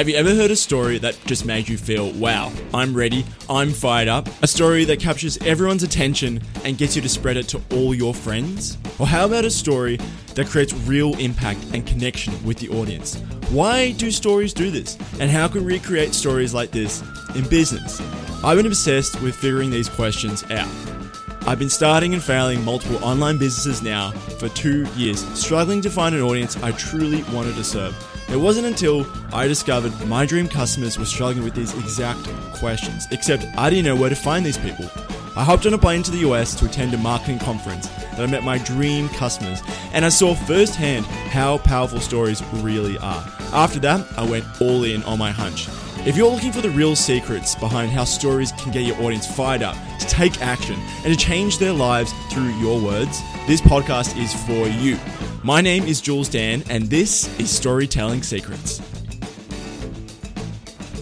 Have you ever heard a story that just made you feel, wow, I'm ready, I'm fired up? A story that captures everyone's attention and gets you to spread it to all your friends? Or how about a story that creates real impact and connection with the audience? Why do stories do this? And how can we create stories like this in business? I've been obsessed with figuring these questions out. I've been starting and failing multiple online businesses now for two years, struggling to find an audience I truly wanted to serve. It wasn't until I discovered my dream customers were struggling with these exact questions, except I didn't know where to find these people. I hopped on a plane to the US to attend a marketing conference that I met my dream customers, and I saw firsthand how powerful stories really are. After that, I went all in on my hunch. If you're looking for the real secrets behind how stories can get your audience fired up to take action and to change their lives through your words, this podcast is for you. My name is Jules Dan, and this is Storytelling Secrets.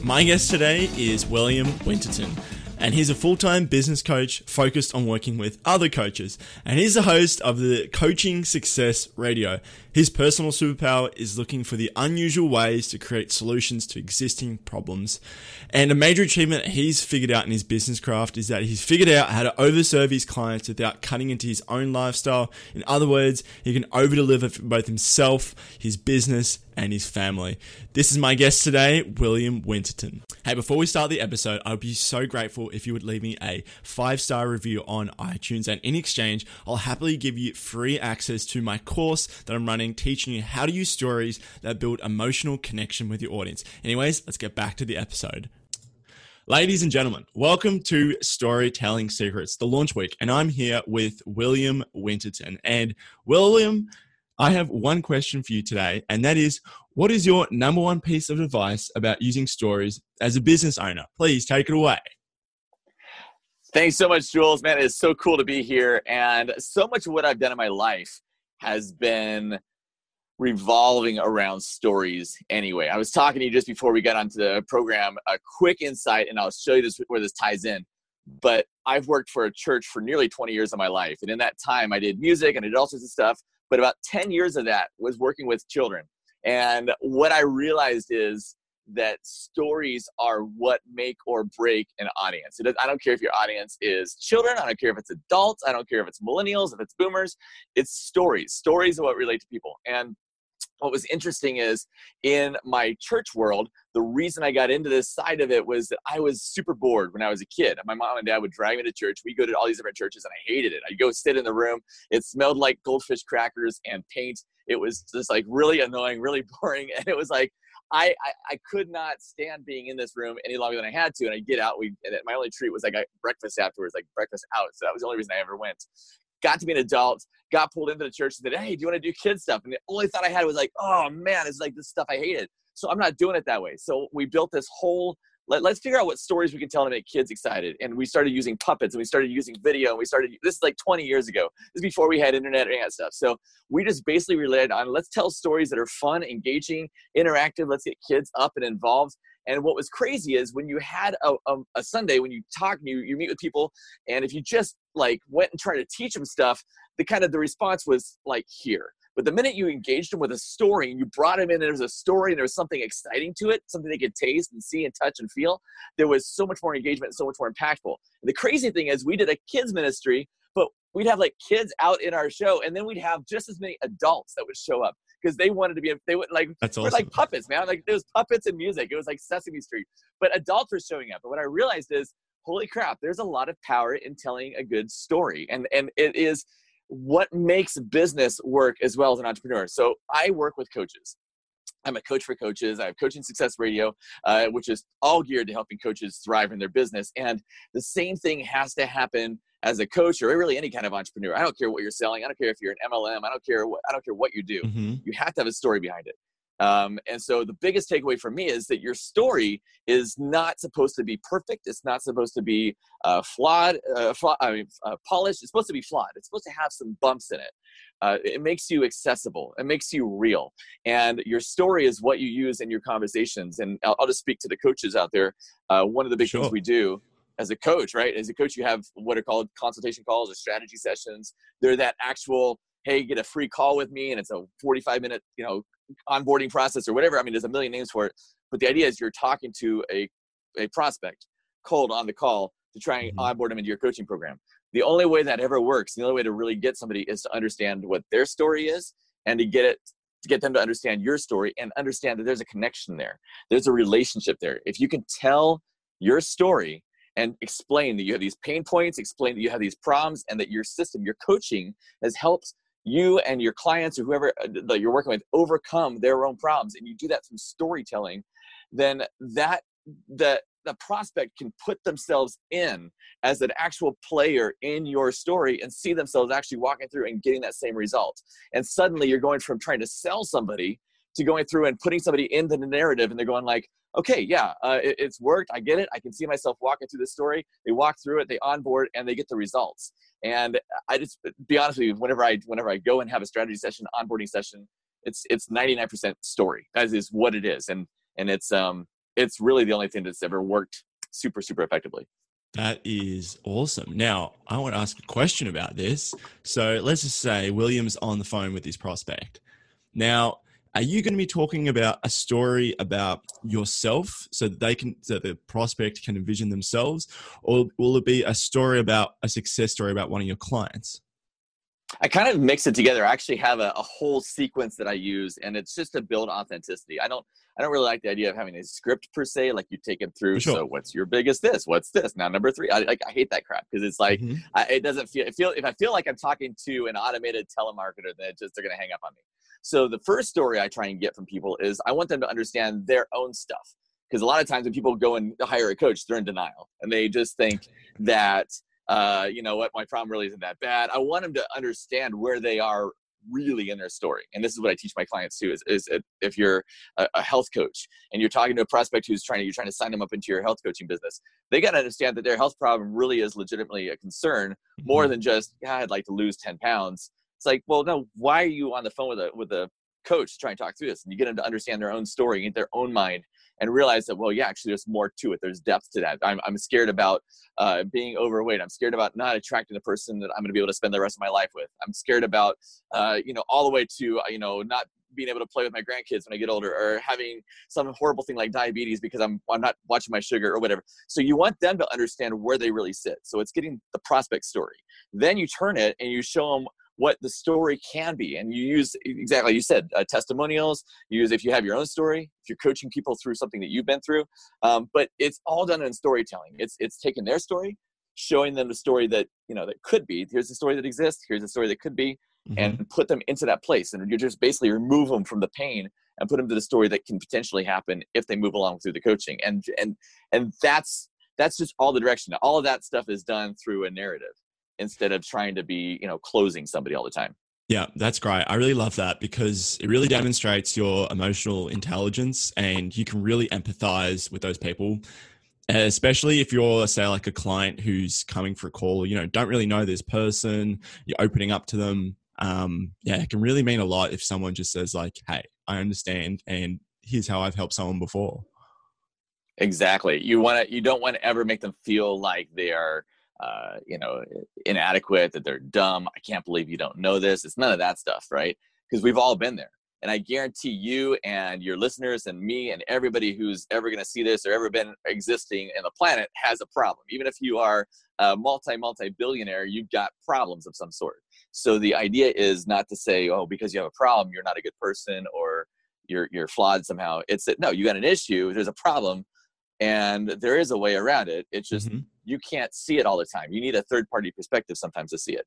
My guest today is William Winterton and he's a full time business coach focused on working with other coaches. And he's the host of the Coaching Success Radio. His personal superpower is looking for the unusual ways to create solutions to existing problems. And a major achievement he's figured out in his business craft is that he's figured out how to overserve his clients without cutting into his own lifestyle. In other words, he can overdeliver for both himself, his business, and his family. This is my guest today, William Winterton. Hey, before we start the episode, I would be so grateful if you would leave me a five star review on iTunes. And in exchange, I'll happily give you free access to my course that I'm running, teaching you how to use stories that build emotional connection with your audience. Anyways, let's get back to the episode. Ladies and gentlemen, welcome to Storytelling Secrets, the launch week. And I'm here with William Winterton. And William, I have one question for you today, and that is what is your number one piece of advice about using stories as a business owner? Please take it away. Thanks so much, Jules. Man, it's so cool to be here. And so much of what I've done in my life has been revolving around stories anyway. I was talking to you just before we got onto the program, a quick insight, and I'll show you this where this ties in. But I've worked for a church for nearly 20 years of my life. And in that time, I did music and I did all sorts of stuff but about 10 years of that was working with children. And what I realized is that stories are what make or break an audience. I don't care if your audience is children, I don't care if it's adults, I don't care if it's millennials, if it's boomers, it's stories. Stories are what relate to people. And what was interesting is in my church world, the reason I got into this side of it was that I was super bored when I was a kid. My mom and dad would drag me to church. We go to all these different churches and I hated it. I'd go sit in the room. It smelled like goldfish crackers and paint. It was just like really annoying, really boring. And it was like, I, I, I could not stand being in this room any longer than I had to. And I'd get out. We and my only treat was like I got breakfast afterwards, like breakfast out. So that was the only reason I ever went got to be an adult, got pulled into the church and said, Hey, do you want to do kid stuff? And the only thought I had was like, Oh man, it's like this stuff I hated. So I'm not doing it that way. So we built this whole let, us figure out what stories we can tell to make kids excited. And we started using puppets and we started using video and we started, this is like 20 years ago. This is before we had internet of that stuff. So we just basically relied on let's tell stories that are fun, engaging, interactive. Let's get kids up and involved. And what was crazy is when you had a, a, a Sunday, when you talk and you, you meet with people, and if you just like went and tried to teach them stuff, the kind of the response was like here. But the minute you engaged them with a story and you brought them in, and there was a story and there was something exciting to it, something they could taste and see and touch and feel, there was so much more engagement and so much more impactful. And the crazy thing is, we did a kids ministry, but we'd have like kids out in our show, and then we'd have just as many adults that would show up because they wanted to be they would like That's awesome. we're like puppets, man. Like there was puppets and music. It was like Sesame Street. But adults were showing up. And what I realized is, holy crap, there's a lot of power in telling a good story. And and it is what makes business work as well as an entrepreneur. So I work with coaches. I'm a coach for coaches. I have Coaching Success Radio, uh, which is all geared to helping coaches thrive in their business. And the same thing has to happen as a coach or really any kind of entrepreneur. I don't care what you're selling. I don't care if you're an MLM. I don't care what I don't care what you do. Mm-hmm. You have to have a story behind it. Um, and so the biggest takeaway for me is that your story is not supposed to be perfect. It's not supposed to be uh, flawed, uh, I mean, uh, polished. It's supposed to be flawed. It's supposed to have some bumps in it. Uh, it makes you accessible. It makes you real. And your story is what you use in your conversations. And I'll, I'll just speak to the coaches out there. Uh, one of the big sure. things we do as a coach, right? As a coach, you have what are called consultation calls or strategy sessions. They're that actual, hey, get a free call with me, and it's a 45 minute, you know, onboarding process or whatever. I mean, there's a million names for it. But the idea is you're talking to a, a prospect cold on the call to try and mm-hmm. onboard them into your coaching program. The only way that ever works, the only way to really get somebody is to understand what their story is and to get it to get them to understand your story and understand that there's a connection there. There's a relationship there. If you can tell your story and explain that you have these pain points, explain that you have these problems, and that your system, your coaching has helped you and your clients or whoever uh, that you're working with overcome their own problems, and you do that through storytelling, then that that the prospect can put themselves in as an actual player in your story and see themselves actually walking through and getting that same result. And suddenly you're going from trying to sell somebody to going through and putting somebody into the narrative and they're going like, okay, yeah, uh, it, it's worked. I get it. I can see myself walking through the story. They walk through it, they onboard, and they get the results. And I just be honest with you, whenever I whenever I go and have a strategy session, onboarding session, it's it's 99% story. That is what it is, and and it's um it's really the only thing that's ever worked super super effectively. That is awesome. Now, I want to ask a question about this. So let's just say William's on the phone with his prospect. Now, are you going to be talking about a story about yourself so that they can so the prospect can envision themselves or will it be a story about a success story about one of your clients I kind of mix it together. I actually have a, a, whole sequence that I use, and it's just to build authenticity. I don't, I don't really like the idea of having a script per se. Like you take them through. Sure. So what's your biggest this? What's this? Now number three. I like. I hate that crap because it's like mm-hmm. I, it doesn't feel. It feel if I feel like I'm talking to an automated telemarketer, then just they're gonna hang up on me. So the first story I try and get from people is I want them to understand their own stuff. Because a lot of times when people go and hire a coach, they're in denial and they just think that, uh, you know what, my problem really isn't that bad. I want them to understand where they are really in their story. And this is what I teach my clients too: is, is if you're a, a, health coach and you're talking to a prospect who's trying to you're trying to sign them up into your health coaching business, they got to understand that their health problem really is legitimately a concern, more mm-hmm. than just yeah, I'd like to lose ten pounds. It's like, well, no, why are you on the phone with a with a coach to try and talk through this? And you get them to understand their own story, get their own mind, and realize that, well, yeah, actually, there's more to it. There's depth to that. I'm, I'm scared about uh, being overweight. I'm scared about not attracting the person that I'm going to be able to spend the rest of my life with. I'm scared about, uh, you know, all the way to, uh, you know, not being able to play with my grandkids when I get older, or having some horrible thing like diabetes because I'm I'm not watching my sugar or whatever. So you want them to understand where they really sit. So it's getting the prospect story. Then you turn it and you show them what the story can be. And you use exactly you said uh, testimonials. You use if you have your own story if you're coaching people through something that you've been through um, but it's all done in storytelling. It's it's taking their story showing them the story that you know that could be. Here's the story that exists. Here's the story that could be. Mm-hmm. and put them into that place. And you just basically remove them from the pain and put them to the story that can potentially happen if they move along through the coaching. And and and that's that's just all the direction. All of that stuff is done through a narrative instead of trying to be, you know, closing somebody all the time. Yeah, that's great. I really love that because it really demonstrates your emotional intelligence and you can really empathize with those people, especially if you're, say, like a client who's coming for a call, you know, don't really know this person, you're opening up to them. Um, yeah, it can really mean a lot if someone just says, like, hey, I understand and here's how I've helped someone before. Exactly. You want to, you don't want to ever make them feel like they are uh, you know, inadequate, that they're dumb. I can't believe you don't know this. It's none of that stuff, right? Because we've all been there. And I guarantee you and your listeners and me and everybody who's ever going to see this or ever been existing in the planet has a problem. Even if you are a multi, multi billionaire, you've got problems of some sort. So the idea is not to say, oh, because you have a problem, you're not a good person or you're, you're flawed somehow. It's that, no, you got an issue, there's a problem, and there is a way around it. It's just mm-hmm you can't see it all the time. You need a third party perspective sometimes to see it.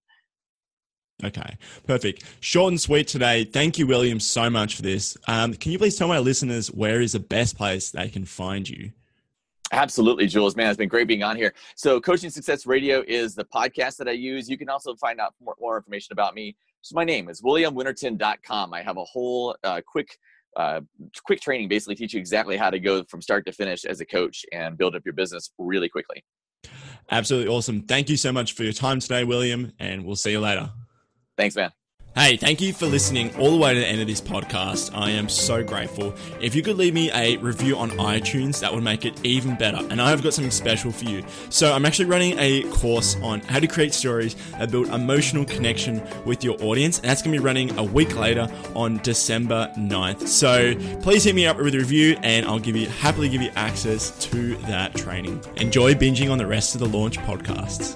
Okay, perfect. Short and sweet today. Thank you, William, so much for this. Um, can you please tell my listeners where is the best place they can find you? Absolutely, Jules. Man, it's been great being on here. So, Coaching Success Radio is the podcast that I use. You can also find out more, more information about me. So, my name is williamwinterton.com. I have a whole uh, quick uh, quick training, basically teach you exactly how to go from start to finish as a coach and build up your business really quickly. Absolutely awesome. Thank you so much for your time today, William, and we'll see you later. Thanks, man. Hey, thank you for listening all the way to the end of this podcast. I am so grateful. If you could leave me a review on iTunes, that would make it even better. And I have got something special for you. So, I'm actually running a course on how to create stories that build emotional connection with your audience. And that's going to be running a week later on December 9th. So, please hit me up with a review and I'll give you happily give you access to that training. Enjoy binging on the rest of the launch podcasts.